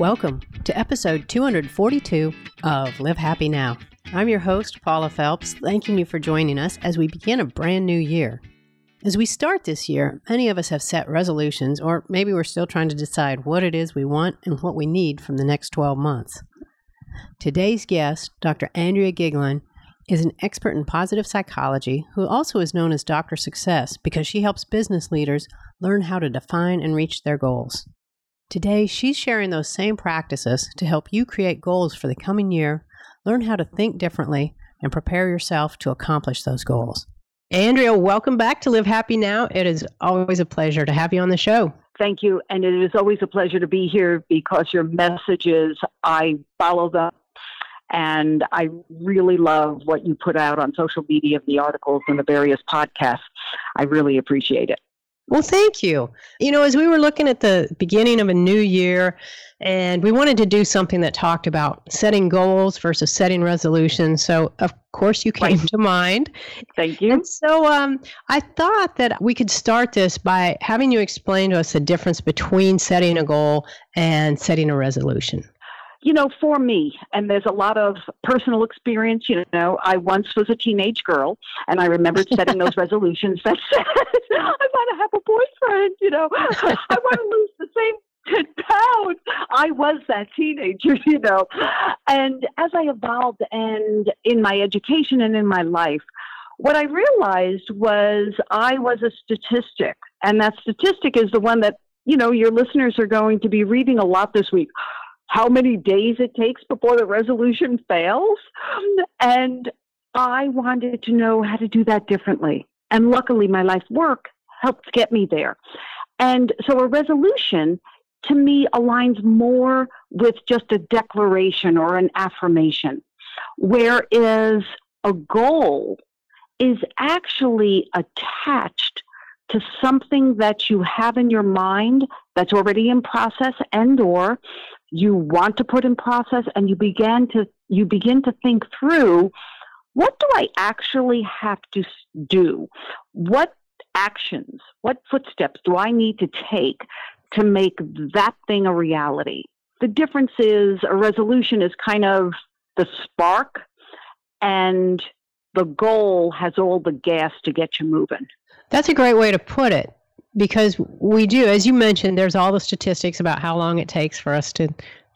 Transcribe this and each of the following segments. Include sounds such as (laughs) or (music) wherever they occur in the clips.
Welcome to episode 242 of Live Happy Now. I'm your host, Paula Felps, thanking you for joining us as we begin a brand new year. As we start this year, many of us have set resolutions, or maybe we're still trying to decide what it is we want and what we need from the next 12 months. Today's guest, Dr. Andrea Goeglein, is an expert in positive psychology who also is known as Dr. Success because she helps business leaders learn how to define and reach their goals. Today, she's sharing those same practices to help you create goals for the coming year, learn how to think differently, and prepare yourself to accomplish those goals. Andrea, welcome back to Live Happy Now. It is always a pleasure to have you on the show. Thank you. And it is always a pleasure to be here because your messages, I follow them. And I really love what you put out on social media, the articles and the various podcasts. I really appreciate it. Well, thank you. You know, as we were looking at the beginning of a new year, and we wanted to do something that talked about setting goals versus setting resolutions. So, of course, you came right. to mind. Thank you. And so, um, I thought that we could start this by having you explain to us the difference between setting a goal and setting a resolution you know, for me, and there's a lot of personal experience, you know, I once was a teenage girl and I remembered setting those (laughs) resolutions that said, I want to have a boyfriend, you know, I want to lose the same 10 pounds. I was that teenager, you know. And as I evolved and in my education and in my life, what I realized was I was a statistic. And that statistic is the one that, you know, your listeners are going to be reading a lot this week how many days it takes before the resolution fails. And I wanted to know how to do that differently. And luckily, my life work helped get me there. And so a resolution to me aligns more with just a declaration or an affirmation, whereas a goal is actually attached to something that you have in your mind that's already in process and or you want to put in process and you begin to you begin to think through what do I actually have to do? What actions, what footsteps do I need to take to make that thing a reality? The difference is a resolution is kind of the spark and the goal has all the gas to get you moving. That's a great way to put it because we do, as you mentioned, there's all the statistics about how long it takes for us to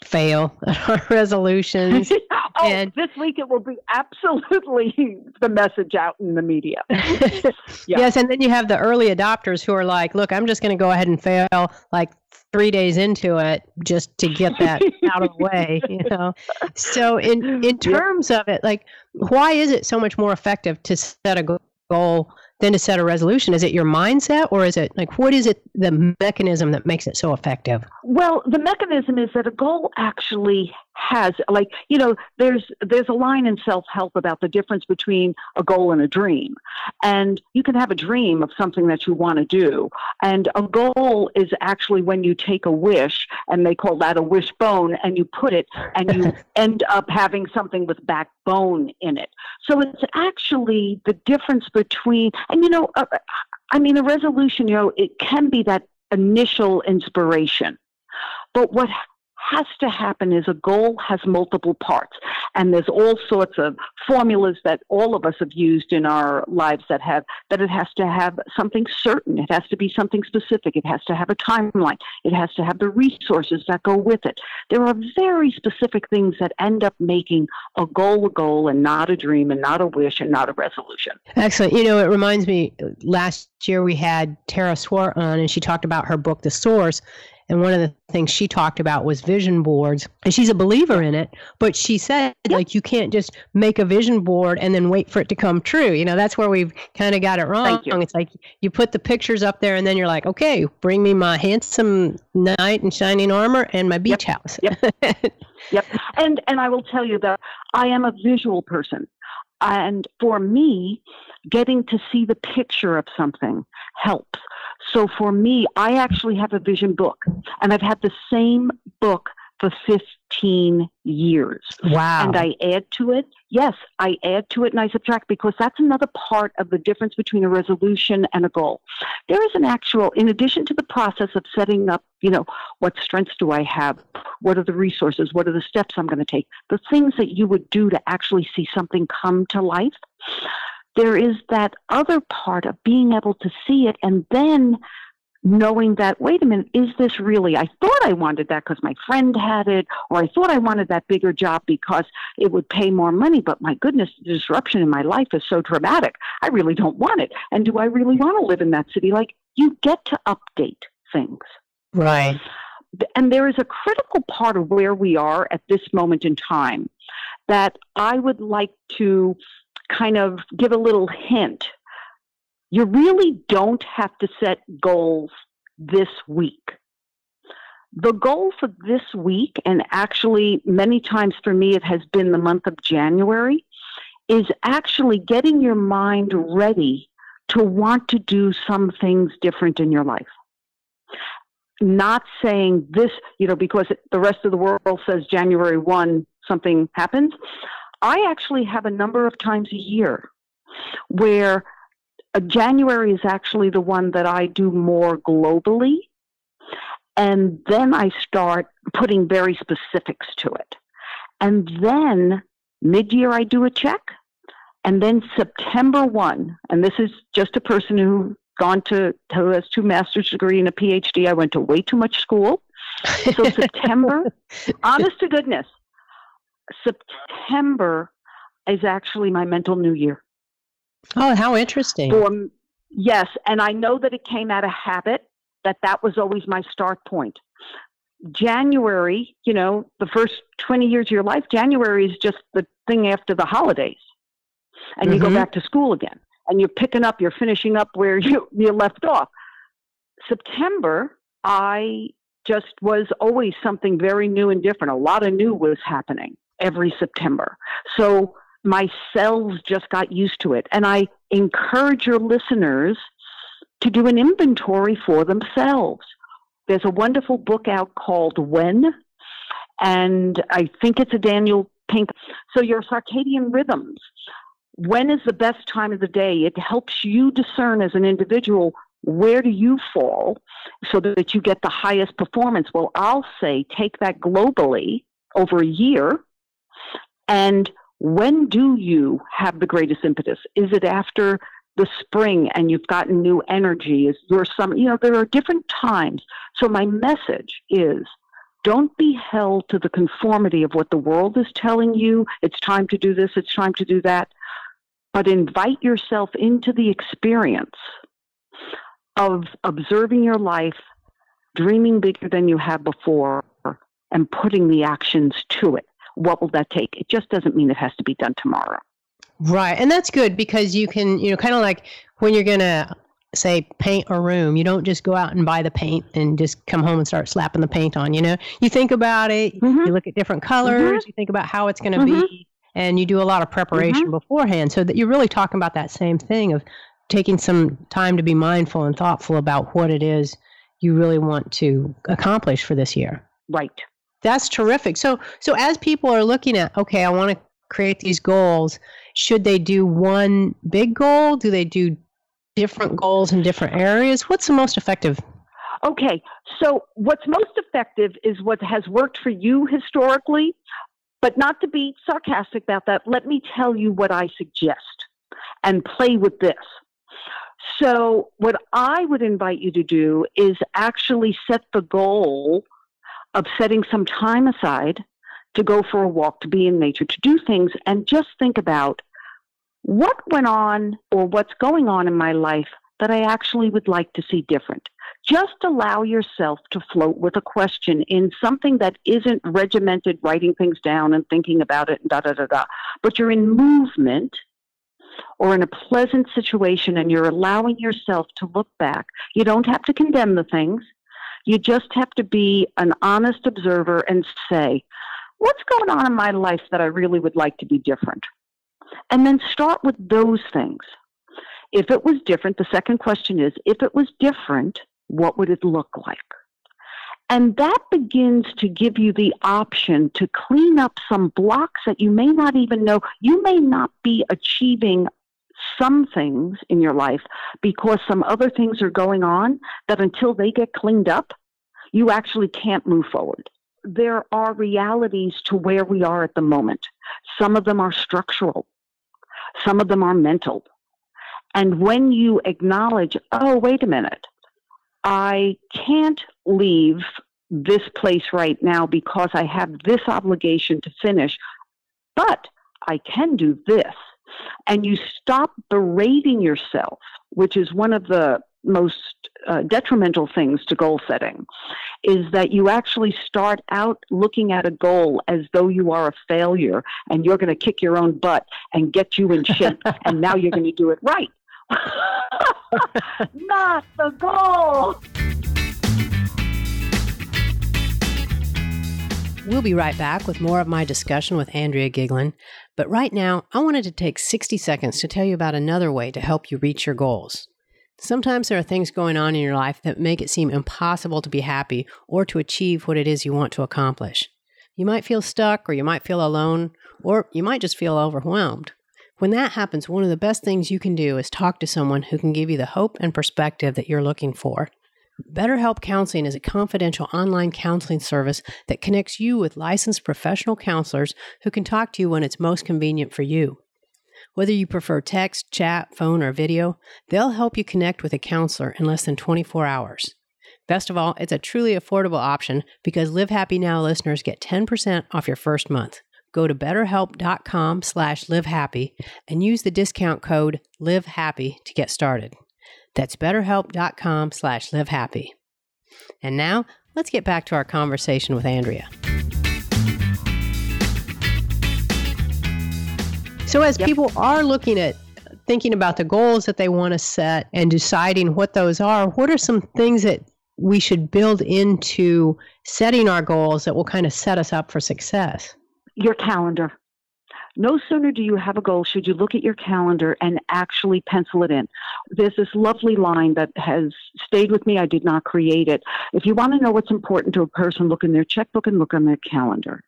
fail (laughs) at our resolutions. (laughs) oh, and this week it will be absolutely (laughs) the message out in the media. yeah. Yes, and then you have the early adopters who are like, "Look, I'm just going to go ahead and fail like three days into it just to get that out of the way." You know. So in in terms yep. of it, like, why is it so much more effective to set a goal than to set a resolution? Is it your mindset or is it like what is it the mechanism that makes it so effective? Well, the mechanism is that a goal actually has like you know there's there's a line in self-help about the difference between a goal and a dream and you can have a dream of something that you want to do and a goal is actually when you take a wish and they call that a wishbone and you put it and you (laughs) end up having something with backbone in it so it's actually the difference between and you know, uh, I mean, a resolution, you know, it can be that initial inspiration. But what has to happen is a goal has multiple parts. And there's all sorts of formulas that all of us have used in our lives that have that it has to have something certain. It has to be something specific. It has to have a timeline. It has to have the resources that go with it. There are very specific things that end up making a goal a goal and not a dream and not a wish and not a resolution. Excellent. You know, it reminds me last year we had Tara Swart on and she talked about her book, The Source. And one of the things she talked about was vision boards. And she's a believer in it, but she said, yep. like, you can't just make a vision board and then wait for it to come true. You know, that's where we've kind of got it wrong. It's like you put the pictures up there and then you're like, okay, bring me my handsome knight in shining armor and my beach yep. house. yep. (laughs) yep. And, and I will tell you that I am a visual person. And for me, getting to see the picture of something helps. So for me, I actually have a vision book, and I've had the same book for 15 years. Wow. And I add to it. Yes, I add to it and I subtract because that's another part of the difference between a resolution and a goal. There is an actual, in addition to the process of setting up, you know, what strengths do I have? What are the resources? What are the steps I'm going to take? The things that you would do to actually see something come to life. There is that other part of being able to see it and then knowing that, wait a minute, is this really? I thought I wanted that because my friend had it, or I thought I wanted that bigger job because it would pay more money, but my goodness, the disruption in my life is so dramatic. I really don't want it. And do I really want to live in that city? Like, you get to update things. Right. And there is a critical part of where we are at this moment in time that I would like to kind of give a little hint you really don't have to set goals this week. The goal for this week, and actually many times for me it has been the month of January, is actually getting your mind ready to want to do some things different in your life. Not saying this, you know, because the rest of the world says January 1, something happens. I actually have a number of times a year where uh, January is actually the one that I do more globally. And then I start putting very specifics to it. And then mid year, I do a check. And then September 1, and this is just a person who gone to who has two master's degree and a PhD. I went to way too much school. So (laughs) September, honest to goodness, September is actually my mental new year. Oh, how interesting. For, yes, and I know that it came out of habit, that that was always my start point. January, you know, the first 20 years of your life, January is just the thing after the holidays. And mm-hmm. you go mm-hmm. back to school again. And you're picking up, you're finishing up where (laughs) you, you left off. September, I just was always something very new and different. A lot of new was happening every September. So my cells just got used to it. And I encourage your listeners to do an inventory for themselves. There's a wonderful book out called When, and I think it's a Daniel Pink. So, your circadian rhythms. When is the best time of the day? It helps you discern as an individual where do you fall so that you get the highest performance. Well, I'll say take that globally over a year and when do you have the greatest impetus? Is it after the spring and you've gotten new energy? Is there some, you know, there are different times. So my message is don't be held to the conformity of what the world is telling you. It's time to do this, it's time to do that. But invite yourself into the experience of observing your life, dreaming bigger than you have before, and putting the actions to it what will that take? It just doesn't mean it has to be done tomorrow. Right. And that's good because you can, you know, kind of like when you're going to say paint a room, you don't just go out and buy the paint and just come home and start slapping the paint on, you know? You think about it, mm-hmm. you look at different colors, mm-hmm. you think about how it's going to mm-hmm. be, and you do a lot of preparation mm-hmm. beforehand so that you're really talking about that same thing of taking some time to be mindful and thoughtful about what it is you really want to accomplish for this year. Right. That's terrific. So so as people are looking at, okay, I want to create these goals, should they do one big goal? Do they do different goals in different areas? What's the most effective? Okay, so what's most effective is what has worked for you historically, but not to be sarcastic about that, let me tell you what I suggest and play with this. So, what I would invite you to do is actually set the goal of setting some time aside to go for a walk, to be in nature, to do things, and just think about what went on or what's going on in my life that I actually would like to see different. Just allow yourself to float with a question in something that isn't regimented, writing things down and thinking about it, and da da da da. But you're in movement or in a pleasant situation and you're allowing yourself to look back. You don't have to condemn the things. You just have to be an honest observer and say, what's going on in my life that I really would like to be different? And then start with those things. If it was different, the second question is if it was different, what would it look like? And that begins to give you the option to clean up some blocks that you may not even know. You may not be achieving some things in your life because some other things are going on that until they get cleaned up, you actually can't move forward. There are realities to where we are at the moment. Some of them are structural, some of them are mental. And when you acknowledge, oh, wait a minute, I can't leave this place right now because I have this obligation to finish, but I can do this. And you stop berating yourself, which is one of the most uh, detrimental things to goal setting is that you actually start out looking at a goal as though you are a failure and you're going to kick your own butt and get you in shape (laughs) and now you're going to do it right. (laughs) Not the goal. We'll be right back with more of my discussion with Andrea Goeglein. But right now, I wanted to take 60 seconds to tell you about another way to help you reach your goals. Sometimes there are things going on in your life that make it seem impossible to be happy or to achieve what it is you want to accomplish. You might feel stuck, or you might feel alone, or you might just feel overwhelmed. When that happens, one of the best things you can do is talk to someone who can give you the hope and perspective that you're looking for. BetterHelp Counseling is a confidential online counseling service that connects you with licensed professional counselors who can talk to you when it's most convenient for you. Whether you prefer text, chat, phone, or video, they'll help you connect with a counselor in less than 24 hours. Best of all, it's a truly affordable option because Live Happy Now listeners get 10% off your first month. Go to betterhelp.com slash livehappy and use the discount code livehappy to get started. That's betterhelp.com slash livehappy. And now, let's get back to our conversation with Andrea. So, as yep. people are looking at thinking about the goals that they want to set and deciding what those are, what are some things that we should build into setting our goals that will kind of set us up for success? Your calendar. No sooner do you have a goal, should you look at your calendar and actually pencil it in. There's this lovely line that has stayed with me. I did not create it. If you want to know what's important to a person, look in their checkbook and look on their calendar.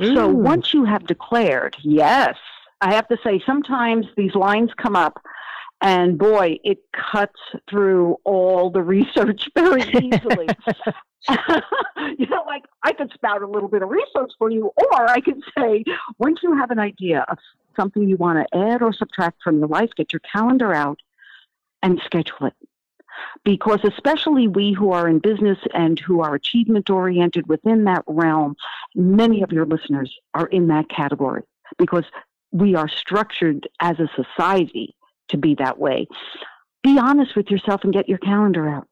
Ooh. So once you have declared, yes, I have to say, sometimes these lines come up and boy, it cuts through all the research (laughs) very easily. (laughs) (laughs) you know, like I could spout a little bit of research for you, or I could say, once you have an idea of something you want to add or subtract from your life, get your calendar out and schedule it. Because especially we who are in business and who are achievement oriented within that realm, many of your listeners are in that category because we are structured as a society to be that way. Be honest with yourself and get your calendar out.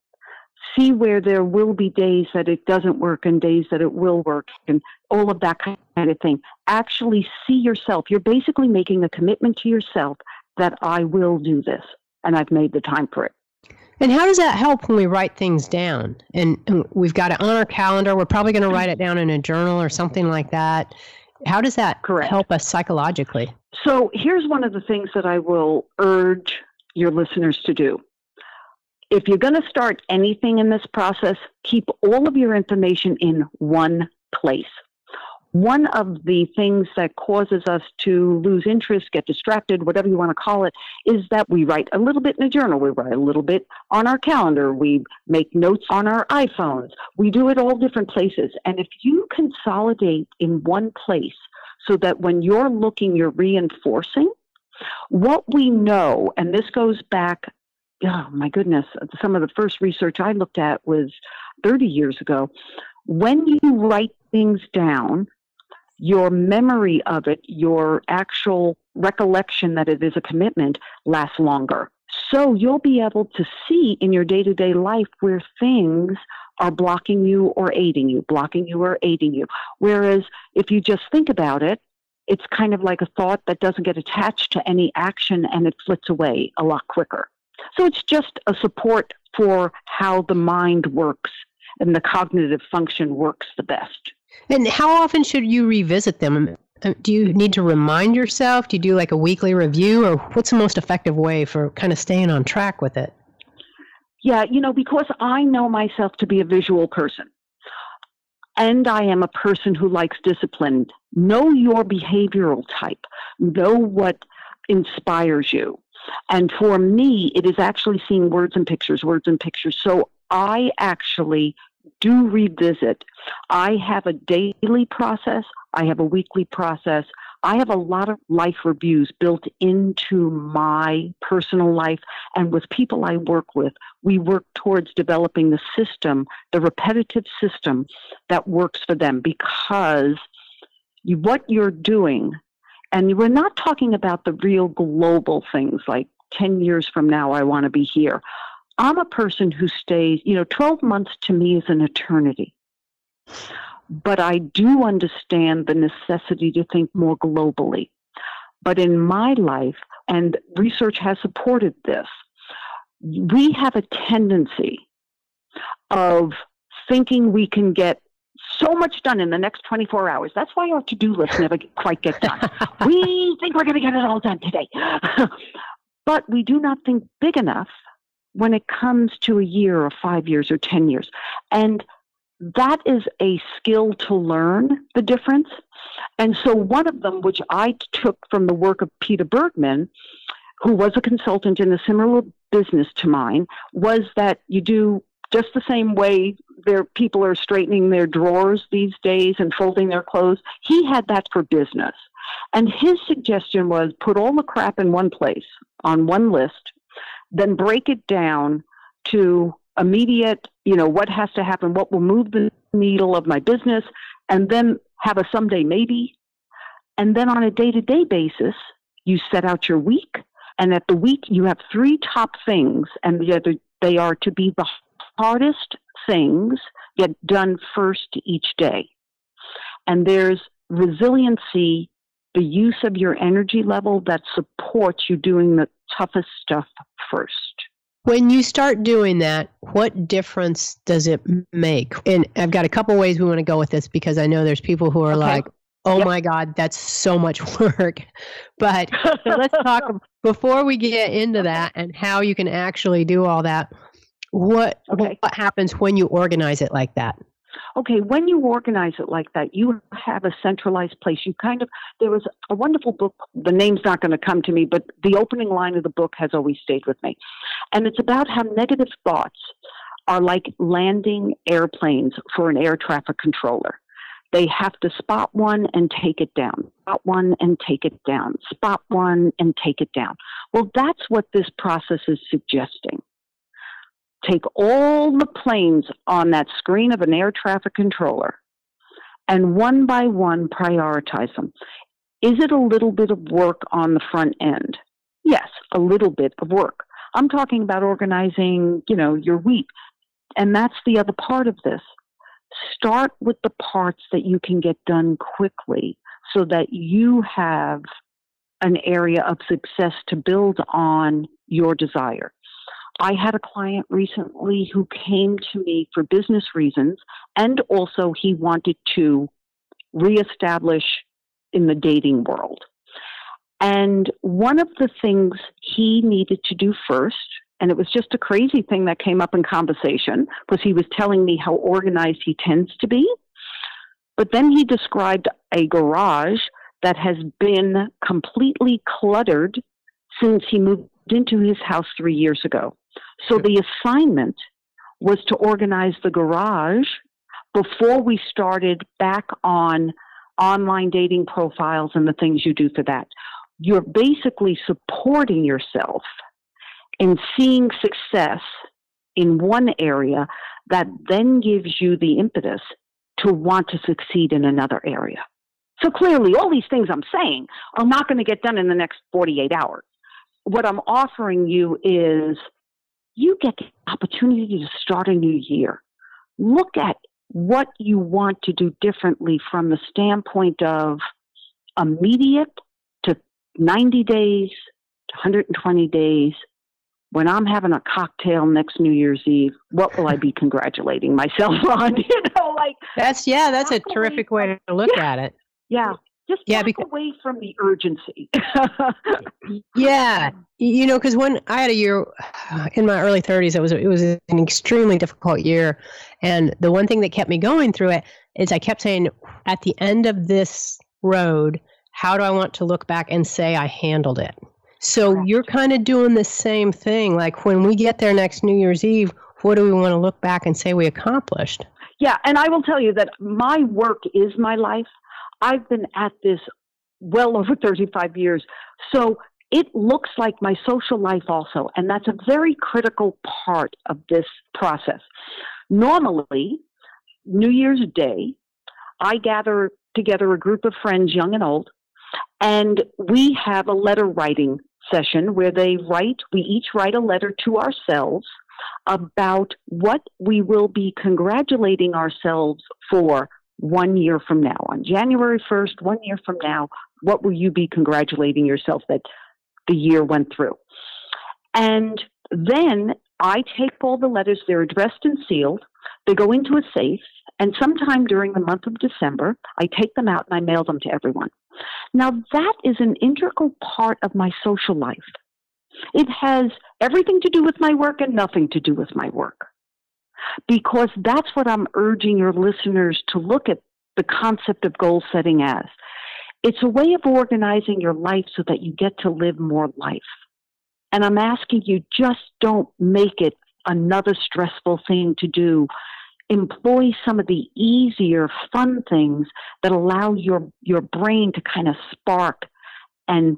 See where there will be days that it doesn't work and days that it will work and all of that kind of thing. Actually see yourself. You're basically making a commitment to yourself that I will do this and I've made the time for it. And how does that help when we write things down? And, we've got it on our calendar. We're probably going to mm. write it down in a journal or something like that. How does that Correct. help us psychologically? So here's one of the things that I will urge your listeners to do. If you're going to start anything in this process, keep all of your information in one place. One of the things that causes us to lose interest, get distracted, whatever you want to call it, is that we write a little bit in a journal. We write a little bit on our calendar. We make notes on our iPhones. We do it all different places. And if you consolidate in one place so that when you're looking, you're reinforcing. What we know, and this goes back, oh my goodness, some of the first research I looked at was 30 years ago. When you write things down, your memory of it, your actual recollection that it is a commitment lasts longer. So you'll be able to see in your day to day life where things are blocking you or aiding you, blocking you or aiding you. Whereas if you just think about it, it's kind of like a thought that doesn't get attached to any action and it flits away a lot quicker. So it's just a support for how the mind works and the cognitive function works the best. And how often should you revisit them? Uh, do you need to remind yourself? Do you do like a weekly review, or what's the most effective way for kind of staying on track with it? Yeah, you know, because I know myself to be a visual person. and I am a person who likes discipline. Know your behavioral type. Know what inspires you. And for me, it is actually seeing words and pictures, words and pictures. So I actually do revisit. I have a daily process, I have a weekly process. I have a lot of life reviews built into my personal life and with people I work with. We work towards developing the system, the repetitive system that works for them because what you're doing, and we're not talking about the real global things like 10 years from now, I want to be here. I'm a person who stays, you know, 12 months to me is an eternity. But I do understand the necessity to think more globally. But in my life, and research has supported this, we have a tendency of thinking we can get so much done in the next 24 hours. That's why our to do list never quite gets done. (laughs) we think we're going to get it all done today. (laughs) but we do not think big enough when it comes to a year or five years or 10 years. And that is a skill to learn the difference. And so, one of them, which I took from the work of Peter Bregman, who was a consultant in a similar business to mine, was that you do just the same way their people are straightening their drawers these days and folding their clothes. He had that for business. And his suggestion was put all the crap in one place on one list, then break it down to immediate, you know, what has to happen, what will move the needle of my business, and then have a someday maybe. And then on a day to day basis, you set out your week. And at the week, you have three top things, and they are to be the hardest things get done first each day. And there's resiliency, the use of your energy level that supports you doing the toughest stuff first. When you start doing that, what difference does it make? And I've got a couple ways we want to go with this because I know there's people who are okay. like, oh yep. my God, that's so much (laughs) work. But so let's (laughs) talk before we get into that and how you can actually do all that. What, okay. what happens when you organize it like that? Okay, when you organize it like that, you have a centralized place. You kind of, there was a wonderful book, the name's not going to come to me, but the opening line of the book has always stayed with me. And it's about how negative thoughts are like landing airplanes for an air traffic controller. They have to spot one and take it down, spot one and take it down, spot one and take it down. Well, that's what this process is suggesting take all the planes on that screen of an air traffic controller and one by one prioritize them. Is it a little bit of work on the front end? Yes, a little bit of work. I'm talking about organizing, you know, your week. And that's the other part of this. Start with the parts that you can get done quickly so that you have an area of success to build on your desire. I had a client recently who came to me for business reasons, and also he wanted to reestablish in the dating world. And one of the things he needed to do first, and it was just a crazy thing that came up in conversation, was he was telling me how organized he tends to be. But then he described a garage that has been completely cluttered since he moved into his house three years ago. So the assignment was to organize the garage before we started back on online dating profiles and the things you do for that. You're basically supporting yourself and seeing success in one area that then gives you the impetus to want to succeed in another area. So clearly, all these things I'm saying are not going to get done in the next 48 hours. What I'm offering you is you get the opportunity to start a new year. Look at what you want to do differently from the standpoint of immediate to 90 days to 120 days. When I'm having a cocktail next New Year's Eve, what will I be (laughs) congratulating myself on? (laughs) You know, like that's yeah, that's a terrific way to look yeah, at it. Yeah, just yeah, because, away from the urgency. (laughs) yeah, you know, because when I had a year (sighs) in my early 30s, it was it was an extremely difficult year, and the one thing that kept me going through it, is I kept saying, at the end of this road, how do I want to look back and say I handled it? So Correct. you're kind of doing the same thing. Like when we get there next New Year's Eve, what do we want to look back and say we accomplished? Yeah, and I will tell you that my work is my life. I've been at this well over 35 years. So it looks like my social life also, and that's a very critical part of this process. Normally, New Year's Day, I gather together a group of friends, young and old, and we have a letter writing session where they write, we each write a letter to ourselves about what we will be congratulating ourselves for one year from now. On January 1st, one year from now, what will you be congratulating yourself that the year went through. And then I take all the letters, they're addressed and sealed. They go into a safe, and sometime during the month of December, I take them out and I mail them to everyone. Now, that is an integral part of my social life. It has everything to do with my work and nothing to do with my work. Because that's what I'm urging your listeners to look at the concept of goal setting as. It's a way of organizing your life so that you get to live more life. And I'm asking you, just don't make it another stressful thing to do. Employ some of the easier, fun things that allow your, your brain to kind of spark and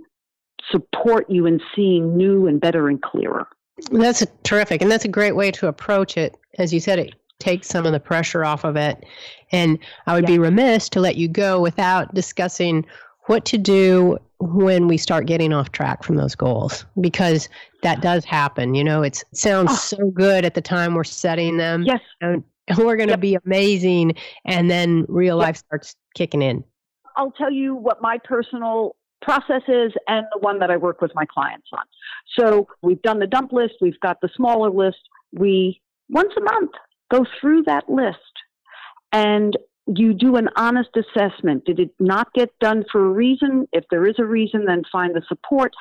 support you in seeing new and better and clearer. That's terrific. And that's a great way to approach it. As you said, it takes some of the pressure off of it. And I would yeah. be remiss to let you go without discussing what to do when we start getting off track from those goals because that does happen. You know, it sounds oh. so good at the time we're setting them. Yes. And we're going to yep. be amazing. And then real yep. life starts kicking in. I'll tell you what my personal process is and the one that I work with my clients on. So we've done the dump list, we've got the smaller list. We once a month go through that list and you do an honest assessment. Did it not get done for a reason? If there is a reason, then find the support.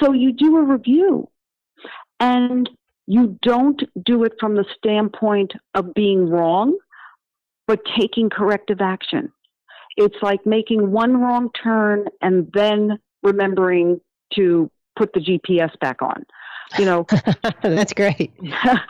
So you do a review. And you don't do it from the standpoint of being wrong, but taking corrective action. It's like making one wrong turn and then remembering to put the GPS back on. You know, (laughs) that's great.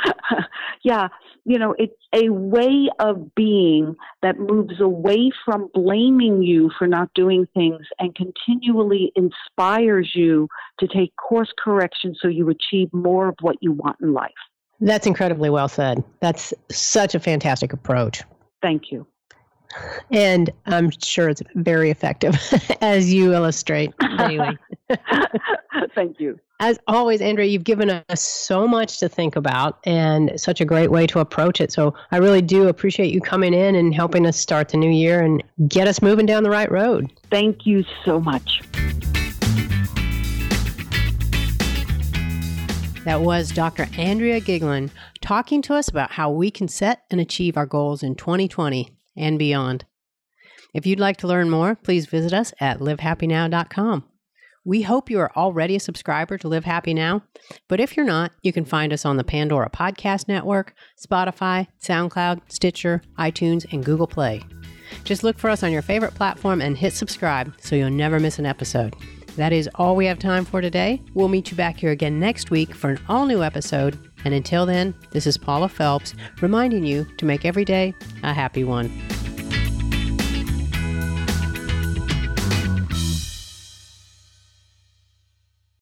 (laughs) yeah, you know, it's a way of being that moves away from blaming you for not doing things and continually inspires you to take course correction so you achieve more of what you want in life. That's incredibly well said. That's such a fantastic approach. Thank you. And I'm sure it's very effective, (laughs) as you illustrate daily. (laughs) Thank you. As always, Andrea, you've given us so much to think about and such a great way to approach it. So I really do appreciate you coming in and helping us start the new year and get us moving down the right road. Thank you so much. That was Dr. Andrea Goeglein talking to us about how we can set and achieve our goals in 2020 and beyond. If you'd like to learn more, please visit us at livehappynow.com. We hope you are already a subscriber to Live Happy Now, but if you're not, you can find us on the Pandora Podcast Network, Spotify, SoundCloud, Stitcher, iTunes, and Google Play. Just look for us on your favorite platform and hit subscribe so you'll never miss an episode. That is all we have time for today. We'll meet you back here again next week for an all new episode. And until then, this is Paula Felps reminding you to make every day a happy one.